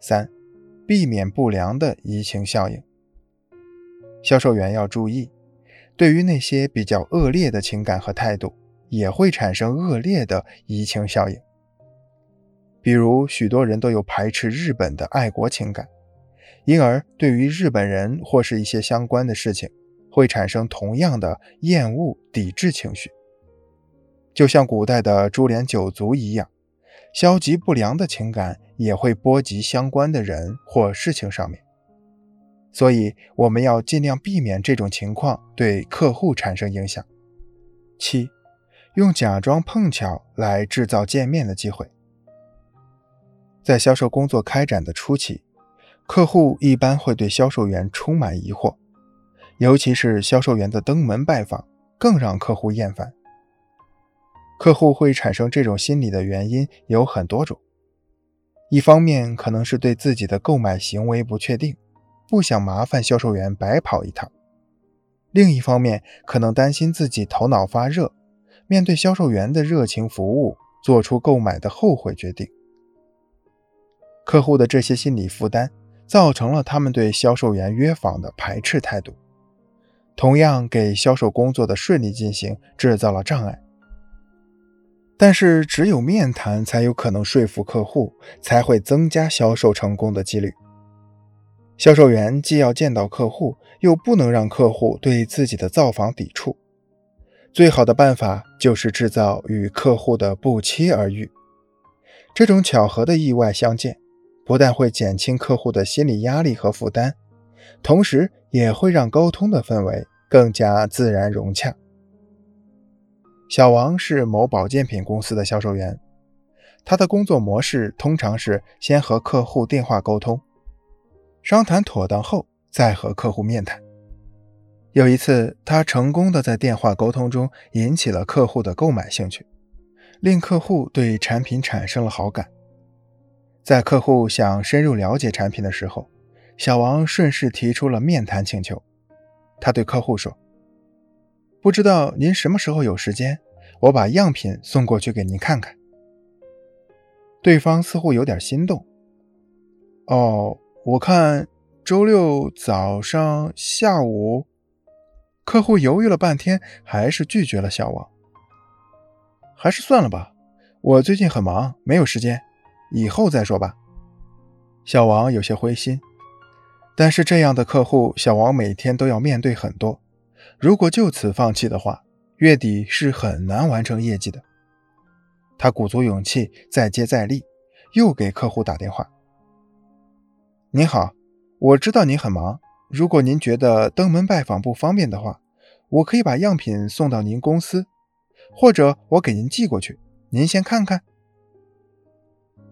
三、避免不良的移情效应。销售员要注意，对于那些比较恶劣的情感和态度，也会产生恶劣的移情效应。比如，许多人都有排斥日本的爱国情感，因而对于日本人或是一些相关的事情，会产生同样的厌恶、抵制情绪。就像古代的株连九族一样，消极不良的情感也会波及相关的人或事情上面。所以，我们要尽量避免这种情况对客户产生影响。七，用假装碰巧来制造见面的机会。在销售工作开展的初期，客户一般会对销售员充满疑惑，尤其是销售员的登门拜访，更让客户厌烦。客户会产生这种心理的原因有很多种，一方面可能是对自己的购买行为不确定，不想麻烦销售员白跑一趟；另一方面可能担心自己头脑发热，面对销售员的热情服务，做出购买的后悔决定。客户的这些心理负担，造成了他们对销售员约访的排斥态度，同样给销售工作的顺利进行制造了障碍。但是，只有面谈才有可能说服客户，才会增加销售成功的几率。销售员既要见到客户，又不能让客户对自己的造访抵触。最好的办法就是制造与客户的不期而遇。这种巧合的意外相见，不但会减轻客户的心理压力和负担，同时也会让沟通的氛围更加自然融洽。小王是某保健品公司的销售员，他的工作模式通常是先和客户电话沟通，商谈妥当后再和客户面谈。有一次，他成功的在电话沟通中引起了客户的购买兴趣，令客户对产品产生了好感。在客户想深入了解产品的时候，小王顺势提出了面谈请求。他对客户说。不知道您什么时候有时间，我把样品送过去给您看看。对方似乎有点心动。哦，我看周六早上、下午。客户犹豫了半天，还是拒绝了小王。还是算了吧，我最近很忙，没有时间，以后再说吧。小王有些灰心，但是这样的客户，小王每天都要面对很多。如果就此放弃的话，月底是很难完成业绩的。他鼓足勇气，再接再厉，又给客户打电话：“您好，我知道您很忙，如果您觉得登门拜访不方便的话，我可以把样品送到您公司，或者我给您寄过去，您先看看。”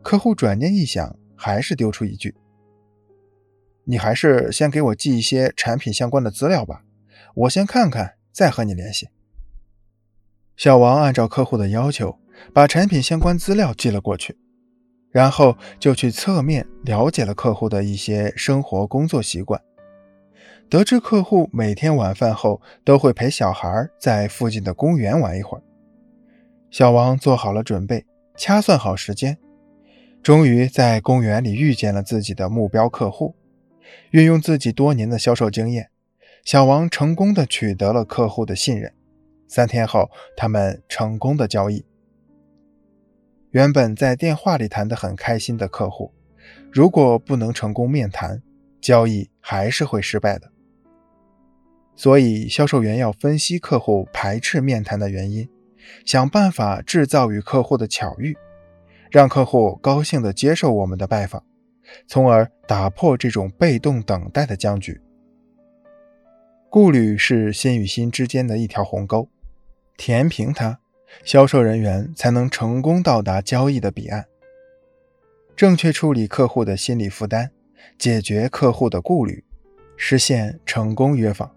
客户转念一想，还是丢出一句：“你还是先给我寄一些产品相关的资料吧。”我先看看，再和你联系。小王按照客户的要求，把产品相关资料寄了过去，然后就去侧面了解了客户的一些生活工作习惯。得知客户每天晚饭后都会陪小孩在附近的公园玩一会儿，小王做好了准备，掐算好时间，终于在公园里遇见了自己的目标客户。运用自己多年的销售经验。小王成功的取得了客户的信任，三天后，他们成功的交易。原本在电话里谈得很开心的客户，如果不能成功面谈，交易还是会失败的。所以，销售员要分析客户排斥面谈的原因，想办法制造与客户的巧遇，让客户高兴的接受我们的拜访，从而打破这种被动等待的僵局。顾虑是心与心之间的一条鸿沟，填平它，销售人员才能成功到达交易的彼岸。正确处理客户的心理负担，解决客户的顾虑，实现成功约访。